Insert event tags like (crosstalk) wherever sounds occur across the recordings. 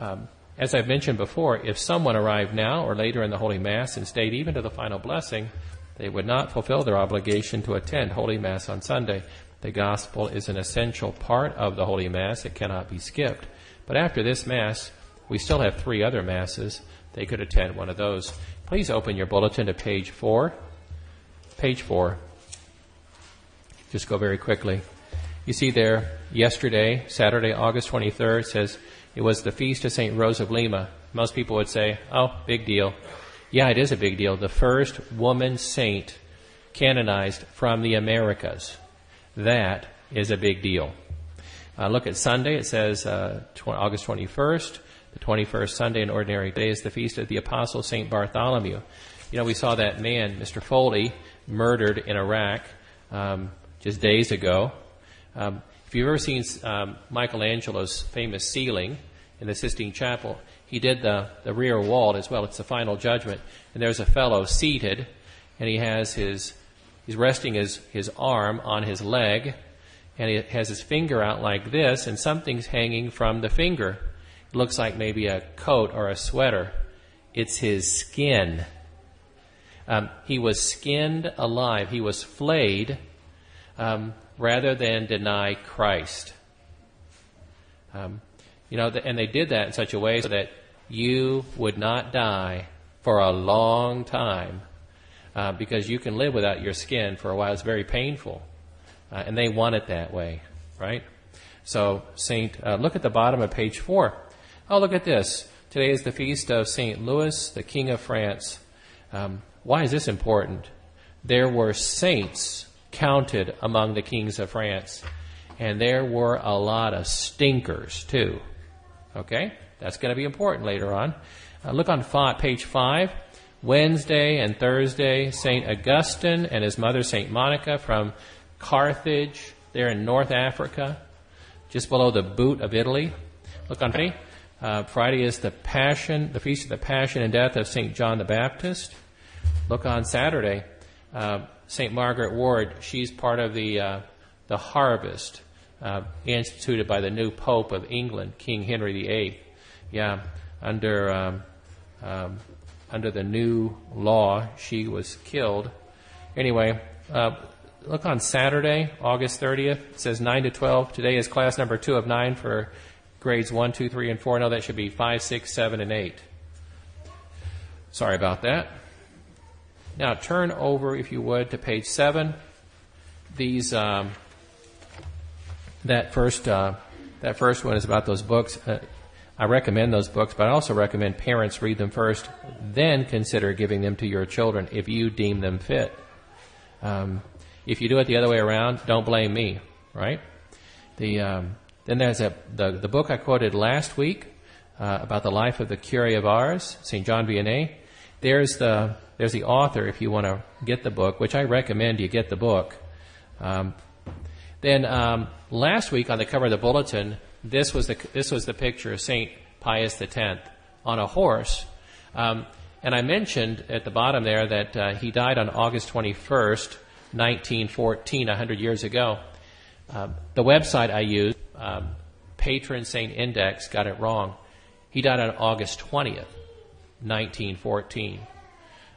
Um, as I've mentioned before, if someone arrived now or later in the Holy Mass and stayed even to the final blessing, they would not fulfill their obligation to attend Holy Mass on Sunday. The Gospel is an essential part of the Holy Mass. It cannot be skipped. But after this Mass, we still have three other Masses. They could attend one of those. Please open your bulletin to page four. Page four. Just go very quickly. You see there, yesterday, Saturday, August 23rd, says it was the feast of St. Rose of Lima. Most people would say, oh, big deal. Yeah, it is a big deal. The first woman saint canonized from the Americas. That is a big deal. Uh, look at Sunday. It says uh, tw- August 21st. The 21st Sunday in ordinary day is the feast of the Apostle St. Bartholomew. You know, we saw that man, Mr. Foley, murdered in Iraq um, just days ago. Um, if you've ever seen um, Michelangelo's famous ceiling in the Sistine Chapel, he did the, the rear wall as well. It's the final judgment. And there's a fellow seated, and he has his, he's resting his, his arm on his leg, and he has his finger out like this, and something's hanging from the finger. It looks like maybe a coat or a sweater. It's his skin. Um, he was skinned alive. He was flayed um, rather than deny Christ. Um, you know, and they did that in such a way so that you would not die for a long time uh, because you can live without your skin for a while. It's very painful. Uh, and they want it that way, right? So, Saint, uh, look at the bottom of page four. Oh, look at this. Today is the feast of Saint Louis, the King of France. Um, why is this important? There were saints counted among the kings of France, and there were a lot of stinkers too. Okay? That's going to be important later on. Uh, look on five, page 5. Wednesday and Thursday, St. Augustine and his mother, St. Monica, from Carthage, there in North Africa, just below the boot of Italy. Look on Friday. Uh, Friday is the Passion, the feast of the Passion and Death of St. John the Baptist. Look on Saturday. Uh, St. Margaret Ward, she's part of the, uh, the harvest uh, instituted by the new Pope of England, King Henry VIII. Yeah, under um, um, under the new law, she was killed. Anyway, uh, look on Saturday, August 30th. It says 9 to 12. Today is class number 2 of 9 for grades 1, 2, 3, and 4. No, that should be 5, 6, 7, and 8. Sorry about that. Now turn over, if you would, to page 7. These, um, that first, uh, that first one is about those books. Uh, I recommend those books, but I also recommend parents read them first, then consider giving them to your children if you deem them fit. Um, if you do it the other way around, don't blame me, right? The um, then there's a, the the book I quoted last week uh, about the life of the Curé of Ars, Saint John Vianney. There's the there's the author if you want to get the book, which I recommend you get the book. Um, then um, last week on the cover of the bulletin, this was the this was the picture of Saint Pius X on a horse, um, and I mentioned at the bottom there that uh, he died on August 21st, 1914, 100 years ago. Um, the website I used, um, Patron Saint Index, got it wrong. He died on August 20th, 1914.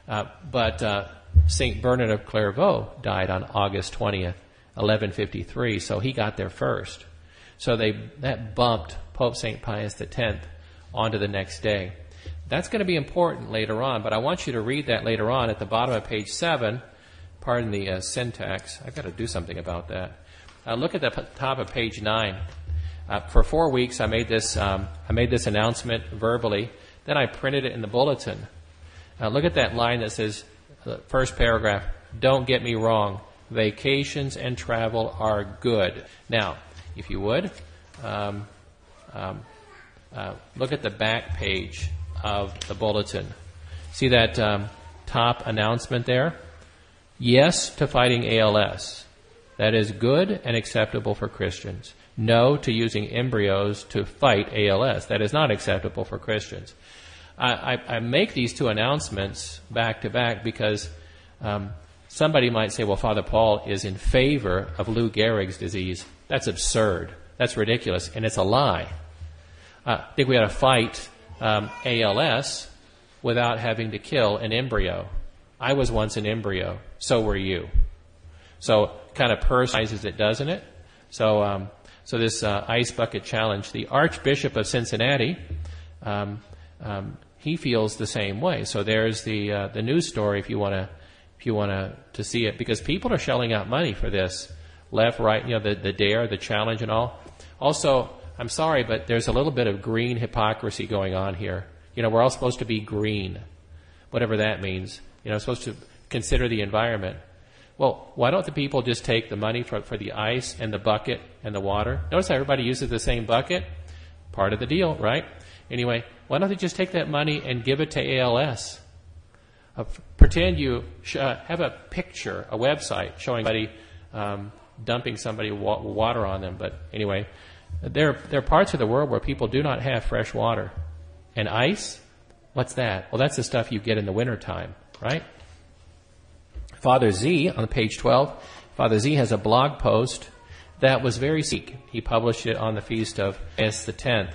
Uh, but uh, Saint Bernard of Clairvaux died on August 20th, 1153, so he got there first. So they that bumped Pope St. Pius X onto the next day. That's going to be important later on, but I want you to read that later on at the bottom of page 7. Pardon the uh, syntax. I've got to do something about that. Uh, look at the p- top of page 9. Uh, for four weeks, I made this um, I made this announcement verbally. Then I printed it in the bulletin. Uh, look at that line that says, the first paragraph. Don't get me wrong. Vacations and travel are good. Now, if you would. Um, um, uh, look at the back page of the bulletin. See that um, top announcement there? Yes to fighting ALS. That is good and acceptable for Christians. No to using embryos to fight ALS. That is not acceptable for Christians. I, I, I make these two announcements back to back because um, somebody might say, well, Father Paul is in favor of Lou Gehrig's disease. That's absurd. That's ridiculous. And it's a lie. uh, think we ought to fight um, ALS without having to kill an embryo. I was once an embryo. So were you. So kind of personalizes it, doesn't it? So, um, so this uh, ice bucket challenge. The Archbishop of Cincinnati, um, um, he feels the same way. So there's the uh, the news story if you want to you want to to see it because people are shelling out money for this, left, right, you know, the the dare, the challenge, and all. Also, I'm sorry, but there's a little bit of green hypocrisy going on here. You know, we're all supposed to be green, whatever that means. You know, supposed to consider the environment. Well, why don't the people just take the money for, for the ice and the bucket and the water? Notice how everybody uses the same bucket? Part of the deal, right? Anyway, why don't they just take that money and give it to ALS? Pretend you sh- uh, have a picture, a website showing somebody um, dumping somebody wa- water on them. But anyway, there, there are parts of the world where people do not have fresh water. And ice? What's that? Well, that's the stuff you get in the wintertime, right? Father Z, on page 12, Father Z has a blog post that was very sick. He published it on the feast of S the 10th.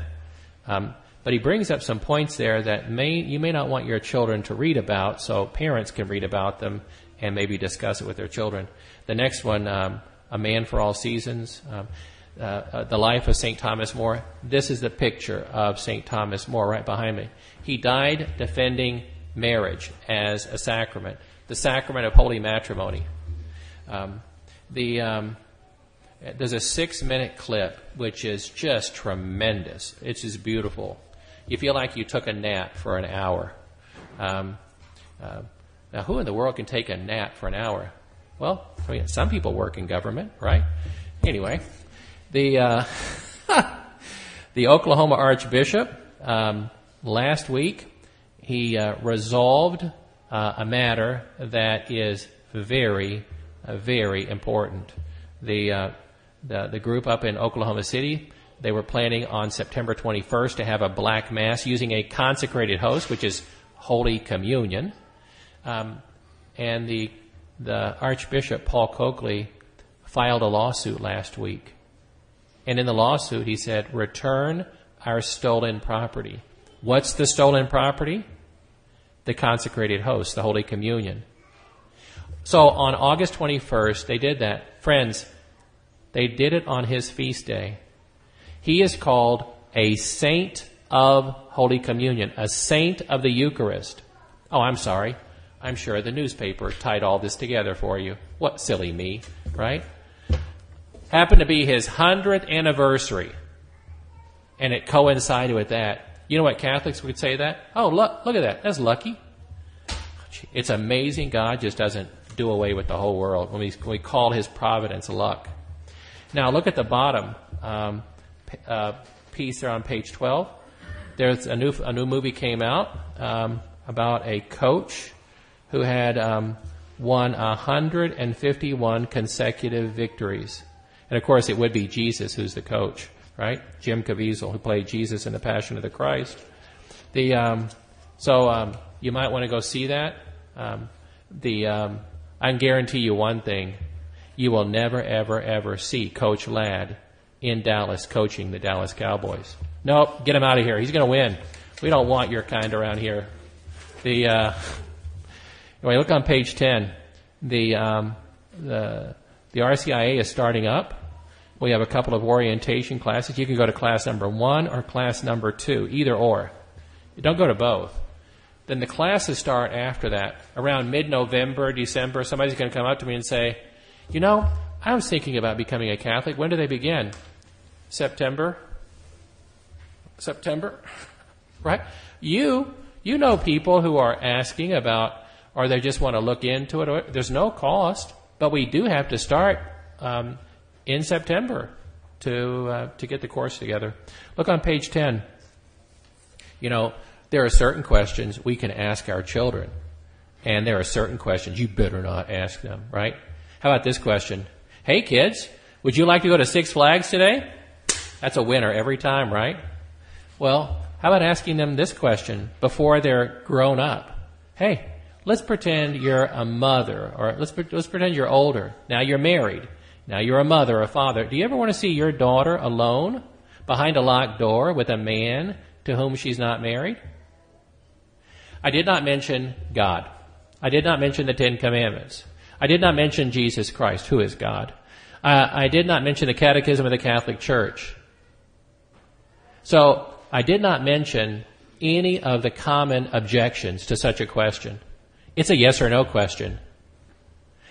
Um, but he brings up some points there that may you may not want your children to read about, so parents can read about them and maybe discuss it with their children. The next one, um, A Man for All Seasons, um, uh, uh, The Life of St. Thomas More. This is the picture of St. Thomas More right behind me. He died defending marriage as a sacrament the sacrament of holy matrimony. Um, the um, there's a six minute clip which is just tremendous. It's just beautiful. You feel like you took a nap for an hour. Um, uh, now, who in the world can take a nap for an hour? Well, I mean, some people work in government, right? Anyway, the uh, (laughs) the Oklahoma Archbishop um, last week he uh, resolved uh, a matter that is very, uh, very important. The, uh, the, the group up in Oklahoma City, they were planning on September 21st to have a black mass using a consecrated host, which is Holy Communion. Um, and the the Archbishop Paul Coakley filed a lawsuit last week. And in the lawsuit, he said, return our stolen property. What's the stolen property? the consecrated host, the Holy Communion. So on August 21st, they did that. Friends, they did it on his feast day. He is called a saint of Holy Communion, a saint of the Eucharist. Oh, I'm sorry. I'm sure the newspaper tied all this together for you. What silly me, right? Happened to be his 100th anniversary. And it coincided with that. You know what Catholics would say that? Oh, look, look at that. That's lucky. It's amazing God just doesn't do away with the whole world when we, when we call his providence luck. Now look at the bottom um, uh, piece there on page 12. There's a new, a new movie came out um, about a coach who had um, won 151 consecutive victories. And of course, it would be Jesus who's the coach right? Jim Caviezel, who played Jesus in The Passion of the Christ. The um, so um, you might want to go see that. Um, the um, I can guarantee you one thing: you will never, ever, ever see Coach Ladd in Dallas coaching the Dallas Cowboys. Nope, get him out of here. He's going to win. We don't want your kind around here. The uh, anyway, look on page ten. The um, the the RCIA is starting up. We have a couple of orientation classes. You can go to class number one or class number two, either or. You don't go to both. Then the classes start after that. Around mid November, December, somebody's going to come up to me and say, You know, I was thinking about becoming a Catholic. When do they begin? September? September? (laughs) right? You, you know people who are asking about, or they just want to look into it. There's no cost, but we do have to start um, in September to uh, to get the course together. Look on page 10. You know, there are certain questions we can ask our children, and there are certain questions you better not ask them, right? How about this question? Hey kids, would you like to go to Six Flags today? That's a winner every time, right? Well, how about asking them this question before they're grown up? Hey, let's pretend you're a mother, or let's, let's pretend you're older. Now you're married. Now you're a mother, a father. Do you ever want to see your daughter alone behind a locked door with a man to whom she's not married? I did not mention God. I did not mention the Ten Commandments. I did not mention Jesus Christ, who is God. I did not mention the Catechism of the Catholic Church. So I did not mention any of the common objections to such a question. It's a yes or no question.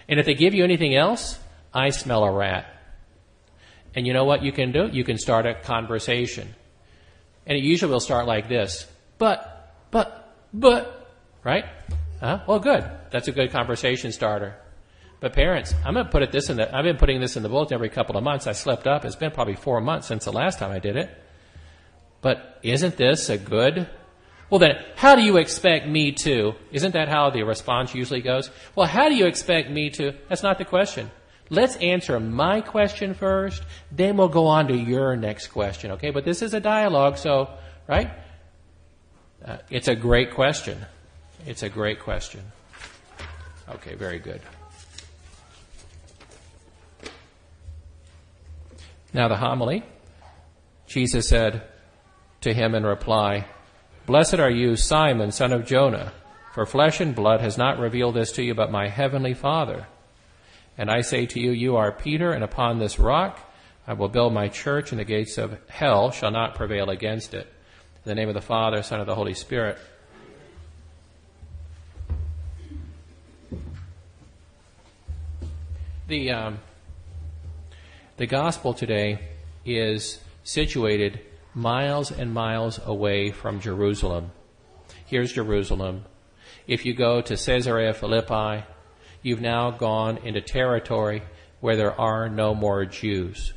And if they give you anything else, I smell a rat. And you know what you can do? You can start a conversation. And it usually will start like this. But, but, but, right? Huh? Well, good. That's a good conversation starter. But parents, I'm going to put it this in the, I've been putting this in the bulletin every couple of months. I slept up. It's been probably four months since the last time I did it. But isn't this a good? Well then, how do you expect me to? Isn't that how the response usually goes? Well, how do you expect me to? That's not the question. Let's answer my question first, then we'll go on to your next question, okay? But this is a dialogue, so, right? Uh, it's a great question. It's a great question. Okay, very good. Now, the homily. Jesus said to him in reply, Blessed are you, Simon, son of Jonah, for flesh and blood has not revealed this to you, but my heavenly Father. And I say to you, you are Peter, and upon this rock I will build my church, and the gates of hell shall not prevail against it. In the name of the Father, Son, of the Holy Spirit. The, um, the gospel today is situated miles and miles away from Jerusalem. Here's Jerusalem. If you go to Caesarea Philippi, you've now gone into territory where there are no more Jews.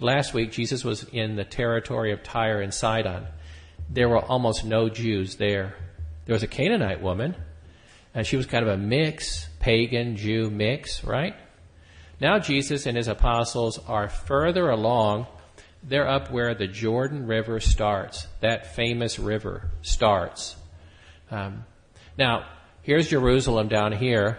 Last week, Jesus was in the territory of Tyre and Sidon. There were almost no Jews there. There was a Canaanite woman, and she was kind of a mix, pagan Jew mix, right? Now Jesus and his apostles are further along. They're up where the Jordan River starts. That famous river starts. Um, now, here's Jerusalem down here,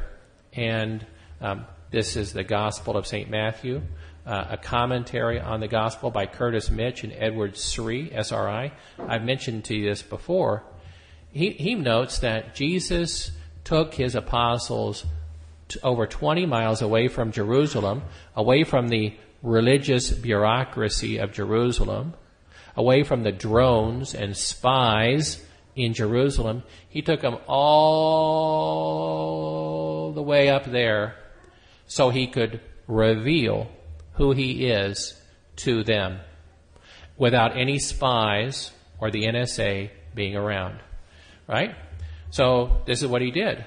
and um, this is the Gospel of St. Matthew, uh, a commentary on the Gospel by Curtis Mitch and Edward Sri, S-R-I. I've mentioned to you this before. He, he notes that Jesus took his apostles over 20 miles away from Jerusalem, away from the religious bureaucracy of Jerusalem, away from the drones and spies in Jerusalem. He took them all the way up there so he could reveal who he is to them without any spies or the NSA being around. Right? So this is what he did.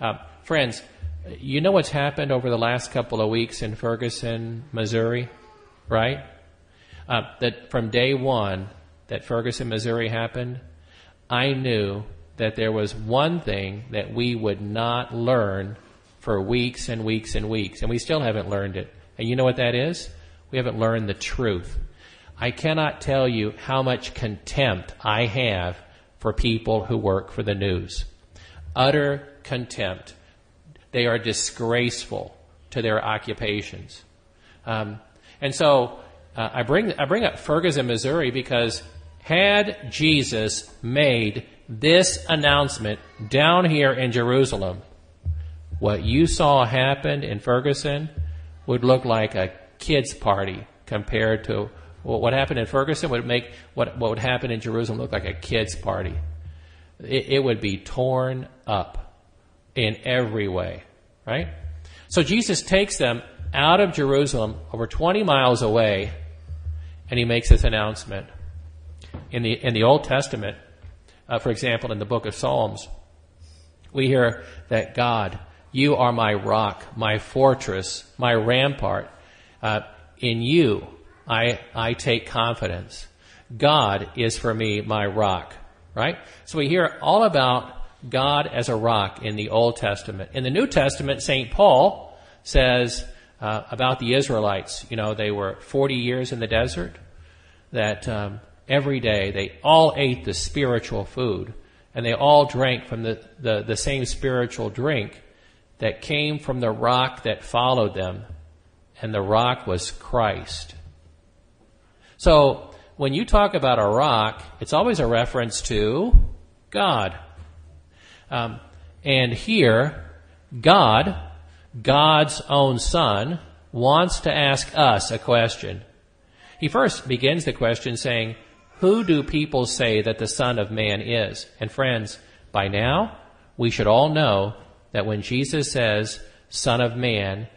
Uh, friends, you know what's happened over the last couple of weeks in Ferguson, Missouri, right? Uh, that from day one that Ferguson, Missouri happened, I knew that there was one thing that we would not learn for weeks and weeks and weeks, and we still haven't learned it. And you know what that is? We haven't learned the truth. I cannot tell you how much contempt I have for people who work for the news. Utter contempt. They are disgraceful to their occupations. Um, and so uh, I bring I bring up Ferguson, Missouri, because had Jesus made this announcement down here in Jerusalem, what you saw happen in Ferguson would look like a kids' party compared to what happened in Ferguson would make what, what would happen in Jerusalem look like a kids' party. It, it would be torn up in every way, right? So Jesus takes them out of Jerusalem over 20 miles away and he makes this announcement. In the, in the Old Testament, uh, for example, in the book of Psalms, we hear that God, you are my rock, my fortress, my rampart. Uh, in you, I, I take confidence. God is for me my rock, right? So we hear all about God as a rock in the Old Testament. In the New Testament, St. Paul says uh, about the Israelites, you know, they were 40 years in the desert, that um, every day they all ate the spiritual food, and they all drank from the, the, the same spiritual drink that came from the rock that followed them, and the rock was Christ. So, when you talk about a rock, it's always a reference to God. Um, and here, God, God's own Son, wants to ask us a question. He first begins the question saying, Who do people say that the Son of Man is? And friends, by now, we should all know that when Jesus says Son of Man,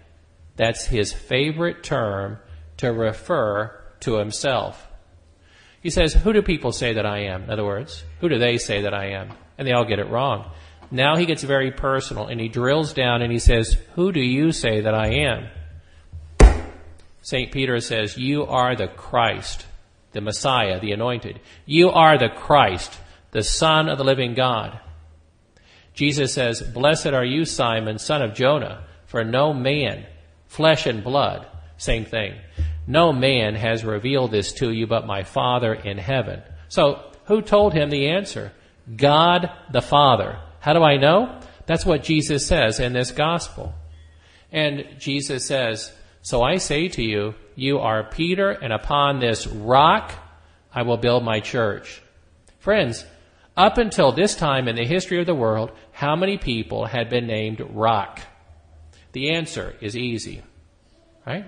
that's his favorite term to refer to himself. He says, Who do people say that I am? In other words, who do they say that I am? And they all get it wrong. Now he gets very personal and he drills down and he says, Who do you say that I am? St. Peter says, You are the Christ, the Messiah, the anointed. You are the Christ, the Son of the living God. Jesus says, Blessed are you, Simon, son of Jonah, for no man, flesh and blood, same thing. No man has revealed this to you but my Father in heaven. So, who told him the answer? God the Father. How do I know? That's what Jesus says in this gospel. And Jesus says, So I say to you, you are Peter, and upon this rock I will build my church. Friends, up until this time in the history of the world, how many people had been named Rock? The answer is easy, right?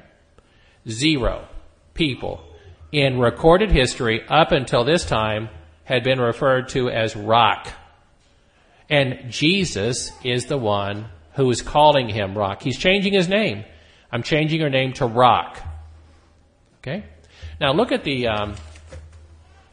Zero people in recorded history up until this time had been referred to as Rock. And Jesus is the one who is calling him Rock. He's changing his name. I'm changing your name to Rock. Okay? Now look at the um,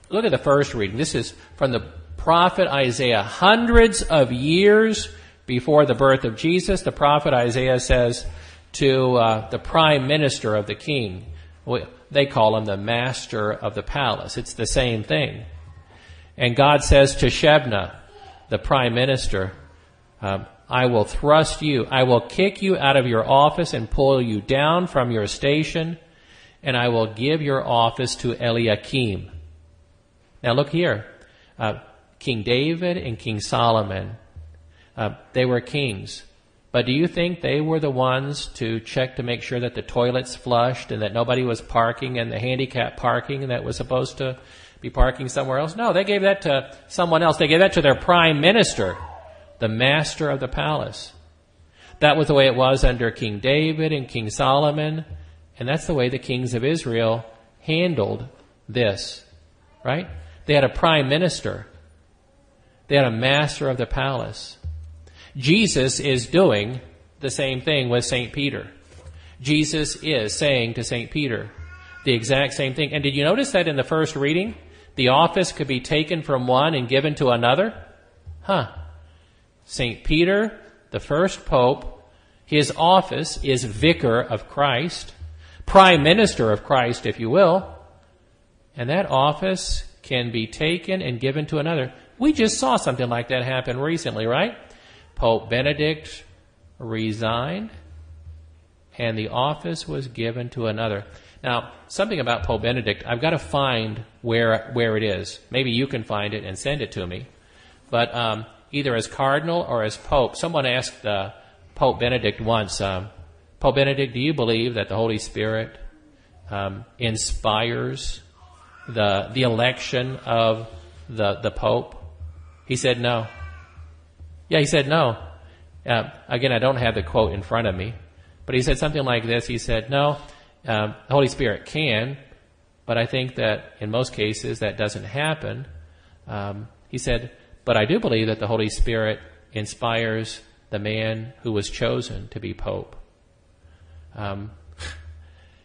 look at the first reading. This is from the prophet Isaiah. Hundreds of years before the birth of Jesus, the prophet Isaiah says to uh, the prime minister of the king, they call him the master of the palace. It's the same thing. And God says to Shebna, the prime minister, um, I will thrust you, I will kick you out of your office and pull you down from your station, and I will give your office to Eliakim. Now look here. Uh, King David and King Solomon, uh, they were kings. But do you think they were the ones to check to make sure that the toilets flushed and that nobody was parking in the handicap parking that was supposed to be parking somewhere else? No, they gave that to someone else. They gave that to their prime minister, the master of the palace. That was the way it was under King David and King Solomon, and that's the way the kings of Israel handled this, right? They had a prime minister they had a master of the palace. Jesus is doing the same thing with St. Peter. Jesus is saying to St. Peter the exact same thing. And did you notice that in the first reading? The office could be taken from one and given to another? Huh. St. Peter, the first pope, his office is vicar of Christ, prime minister of Christ, if you will. And that office can be taken and given to another. We just saw something like that happen recently, right? Pope Benedict resigned and the office was given to another. Now, something about Pope Benedict, I've got to find where where it is. Maybe you can find it and send it to me. But um, either as cardinal or as pope, someone asked uh, Pope Benedict once, um, Pope Benedict, do you believe that the Holy Spirit um, inspires the the election of the the Pope? He said no. Yeah, he said no. Uh, again, I don't have the quote in front of me, but he said something like this. He said, no, um, the Holy Spirit can, but I think that in most cases that doesn't happen. Um, he said, but I do believe that the Holy Spirit inspires the man who was chosen to be Pope. Um,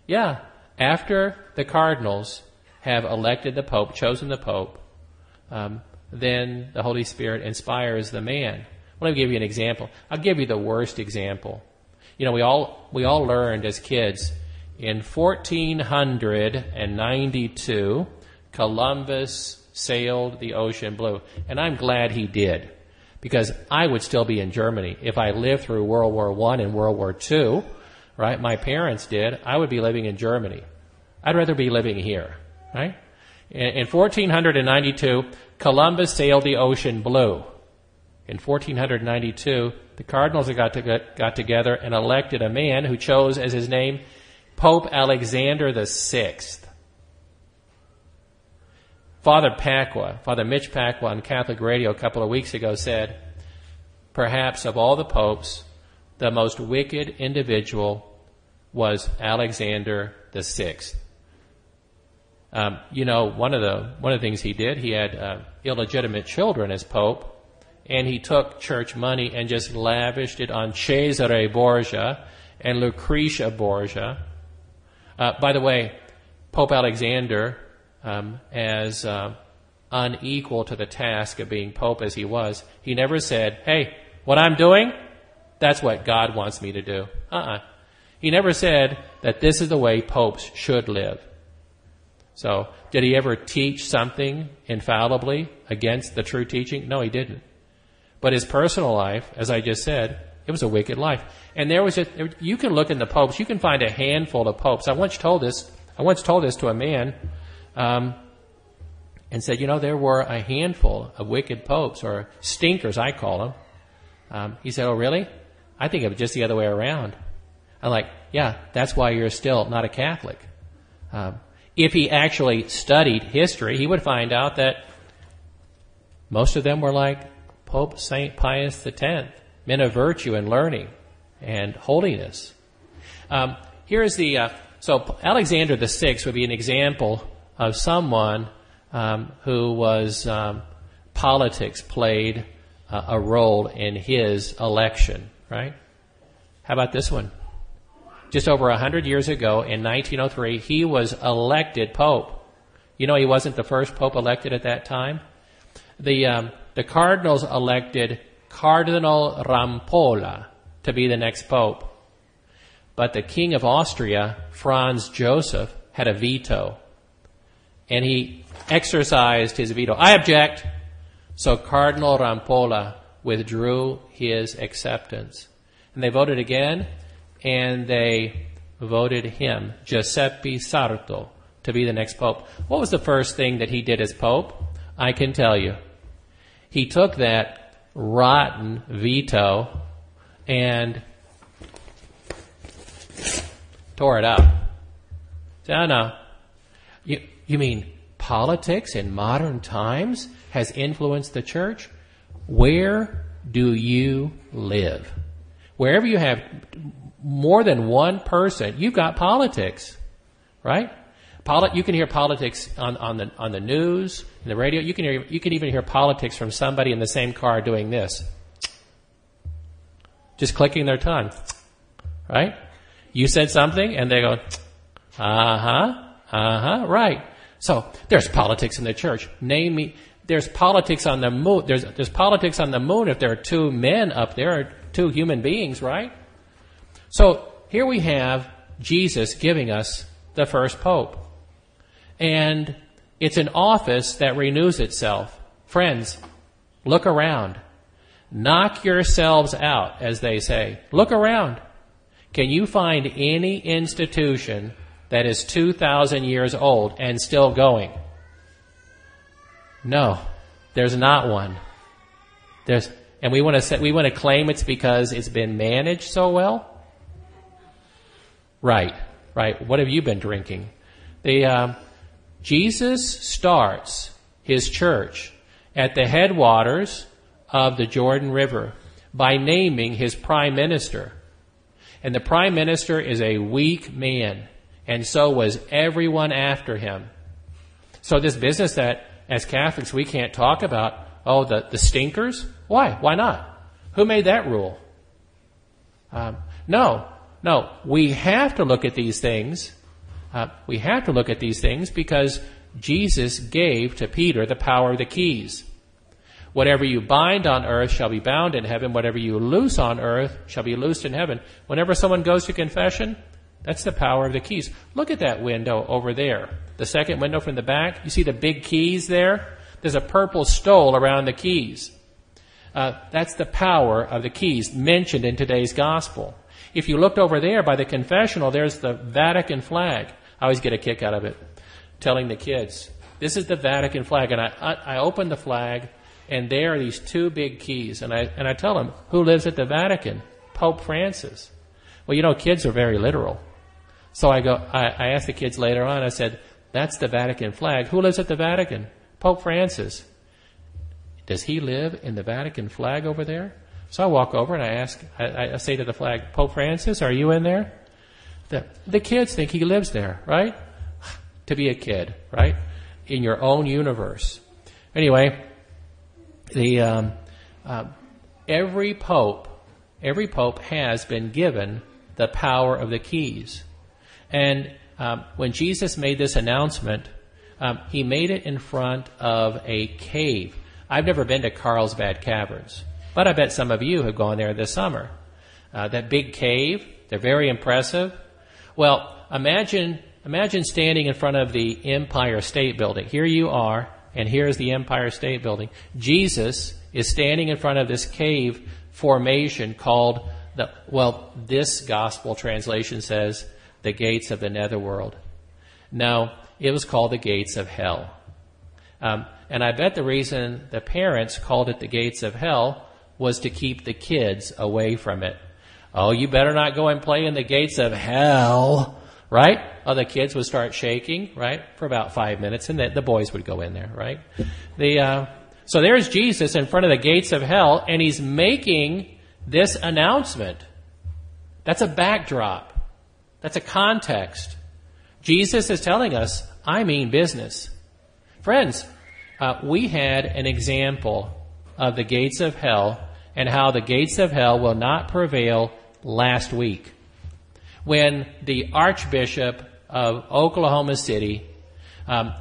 yeah, after the cardinals have elected the Pope, chosen the Pope, um, then the Holy Spirit inspires the man. Let me give you an example. I'll give you the worst example. You know, we all we all learned as kids in 1492 Columbus sailed the ocean blue, and I'm glad he did because I would still be in Germany if I lived through World War One and World War Two. Right, my parents did. I would be living in Germany. I'd rather be living here. Right. In 1492, Columbus sailed the ocean blue. In 1492, the cardinals got, to got together and elected a man who chose as his name Pope Alexander VI. Father Pacwa, Father Mitch Pacwa on Catholic radio a couple of weeks ago said, perhaps of all the popes, the most wicked individual was Alexander Sixth. Um, you know, one of the one of the things he did, he had uh, illegitimate children as pope, and he took church money and just lavished it on Cesare Borgia and Lucretia Borgia. Uh, by the way, Pope Alexander, um, as uh, unequal to the task of being pope as he was, he never said, "Hey, what I'm doing, that's what God wants me to do." Uh-uh. He never said that this is the way popes should live. So, did he ever teach something infallibly against the true teaching? No, he didn't. But his personal life, as I just said, it was a wicked life. And there was a, you can look in the popes, you can find a handful of popes. I once told this, I once told this to a man, um, and said, you know, there were a handful of wicked popes, or stinkers, I call them. Um, he said, oh, really? I think it was just the other way around. I'm like, yeah, that's why you're still not a Catholic. Um, if he actually studied history, he would find out that most of them were like Pope St. Pius X, men of virtue and learning and holiness. Um, here's the, uh, so Alexander VI would be an example of someone um, who was, um, politics played uh, a role in his election, right? How about this one? just over a hundred years ago in 1903, he was elected pope. You know, he wasn't the first pope elected at that time. The um, the cardinals elected Cardinal Rampolla to be the next pope, but the king of Austria, Franz Joseph, had a veto, and he exercised his veto. I object. So Cardinal Rampolla withdrew his acceptance, and they voted again and they voted him, Giuseppe Sarto, to be the next pope. What was the first thing that he did as pope? I can tell you. He took that rotten veto and tore it up. No, no. You, you mean politics in modern times has influenced the church? Where do you live? Wherever you have more than one person, you've got politics, right? Poli- you can hear politics on, on the on the news, in the radio. You can hear you can even hear politics from somebody in the same car doing this, just clicking their tongue, right? You said something, and they go, uh huh, uh huh, right. So there's politics in the church. Name me. There's politics on the moon. There's there's politics on the moon if there are two men up there, or two human beings, right? So here we have Jesus giving us the first pope. And it's an office that renews itself. Friends, look around. Knock yourselves out, as they say. Look around. Can you find any institution that is 2,000 years old and still going? No, there's not one. There's, and we want to say, we want to claim it's because it's been managed so well. Right, right. What have you been drinking? The, uh, Jesus starts his church at the headwaters of the Jordan River by naming his prime minister. And the prime minister is a weak man, and so was everyone after him. So this business that as Catholics we can't talk about, oh, the, the stinkers? Why? Why not? Who made that rule? Um, no, no, we have to look at these things. Uh, we have to look at these things because Jesus gave to Peter the power of the keys. Whatever you bind on earth shall be bound in heaven. Whatever you loose on earth shall be loosed in heaven. Whenever someone goes to confession, that's the power of the keys. Look at that window over there. The second window from the back. You see the big keys there? There's a purple stole around the keys. Uh, that's the power of the keys mentioned in today's gospel. If you looked over there by the confessional, there's the Vatican flag. I always get a kick out of it, telling the kids, this is the Vatican flag. And I, I, I open the flag, and there are these two big keys. And I, and I tell them, who lives at the Vatican? Pope Francis. Well, you know, kids are very literal. So I go, I, I asked the kids later on, I said, that's the Vatican flag. Who lives at the Vatican? Pope Francis, does he live in the Vatican flag over there? So I walk over and I ask, I, I say to the flag, Pope Francis, are you in there? The, the kids think he lives there, right? (sighs) To be a kid, right? In your own universe. Anyway, the um, uh, every pope, every pope has been given the power of the keys, and um, when Jesus made this announcement, um, he made it in front of a cave. I've never been to Carlsbad Caverns, but I bet some of you have gone there this summer. Uh, that big cave, they're very impressive. Well, imagine imagine standing in front of the Empire State Building. Here you are, and here's the Empire State Building. Jesus is standing in front of this cave formation called the well, this gospel translation says the gates of the netherworld. No, it was called the gates of hell. Um, and I bet the reason the parents called it the gates of hell was to keep the kids away from it. Oh, you better not go and play in the gates of hell, right? Oh, the kids would start shaking, right, for about five minutes, and then the boys would go in there, right? The uh, so there's Jesus in front of the gates of hell, and he's making this announcement. That's a backdrop. That's a context. Jesus is telling us, I mean business. Friends, uh, we had an example of the gates of hell and how the gates of hell will not prevail last week. When the Archbishop of Oklahoma City um,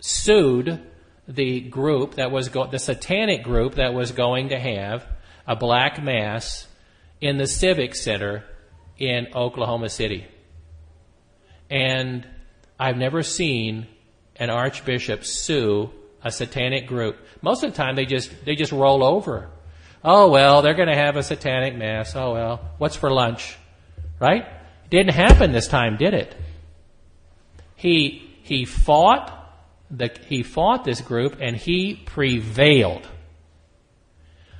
sued the group that was go- the satanic group that was going to have a black mass in the Civic Center in Oklahoma City. And I've never seen an archbishop sue a satanic group. Most of the time they just they just roll over. Oh well, they're going to have a satanic mass. Oh well, what's for lunch? Right? Didn't happen this time, did it? He he fought the, he fought this group and he prevailed.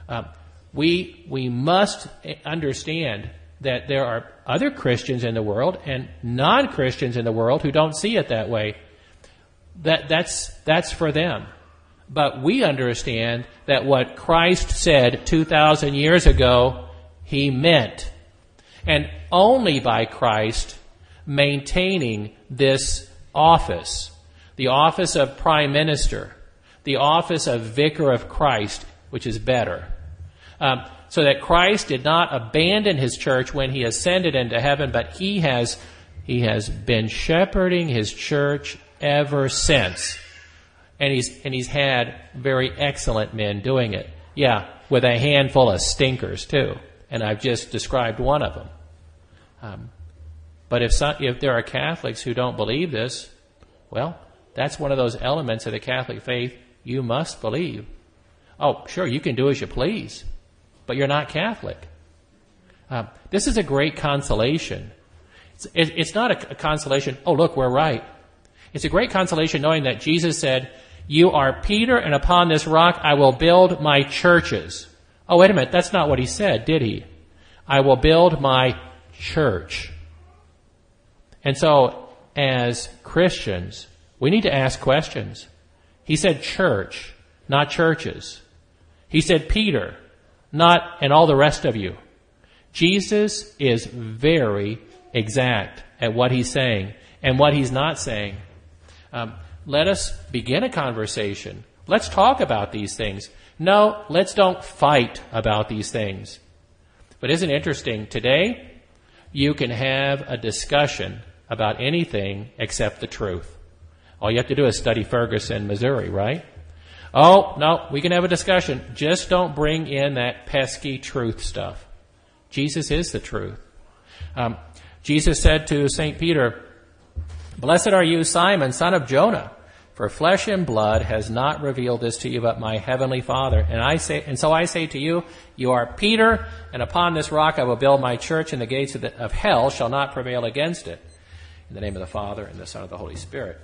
Uh, we we must understand that there are other Christians in the world and non Christians in the world who don't see it that way. That, that's, that's for them. But we understand that what Christ said 2,000 years ago, He meant. And only by Christ maintaining this office, the office of Prime Minister, the office of Vicar of Christ, which is better. Um, so that Christ did not abandon his church when he ascended into heaven, but he has, he has been shepherding his church ever since. And he's, and he's had very excellent men doing it. Yeah, with a handful of stinkers too. And I've just described one of them. Um, but if, some, if there are Catholics who don't believe this, well, that's one of those elements of the Catholic faith you must believe. Oh, sure, you can do as you please but you're not Catholic. Uh, this is a great consolation. It's, it, it's not a, a consolation, oh, look, we're right. It's a great consolation knowing that Jesus said, You are Peter, and upon this rock I will build my churches. Oh, wait a minute, that's not what he said, did he? I will build my church. And so, as Christians, we need to ask questions. He said church, not churches. He said Peter, not and all the rest of you. Jesus is very exact at what he's saying and what he's not saying. Um, let us begin a conversation. Let's talk about these things. No, let's don't fight about these things. But isn't it interesting? Today, you can have a discussion about anything except the truth. All you have to do is study Ferguson, Missouri, right? Oh, no, we can have a discussion. Just don't bring in that pesky truth stuff. Jesus is the truth. Um, Jesus said to St. Peter, Blessed are you, Simon, son of Jonah, for flesh and blood has not revealed this to you, but my heavenly Father. And I say, and so I say to you, you are Peter, and upon this rock I will build my church, and the gates of, the, of hell shall not prevail against it. In the name of the Father, and the Son, and the Holy Spirit.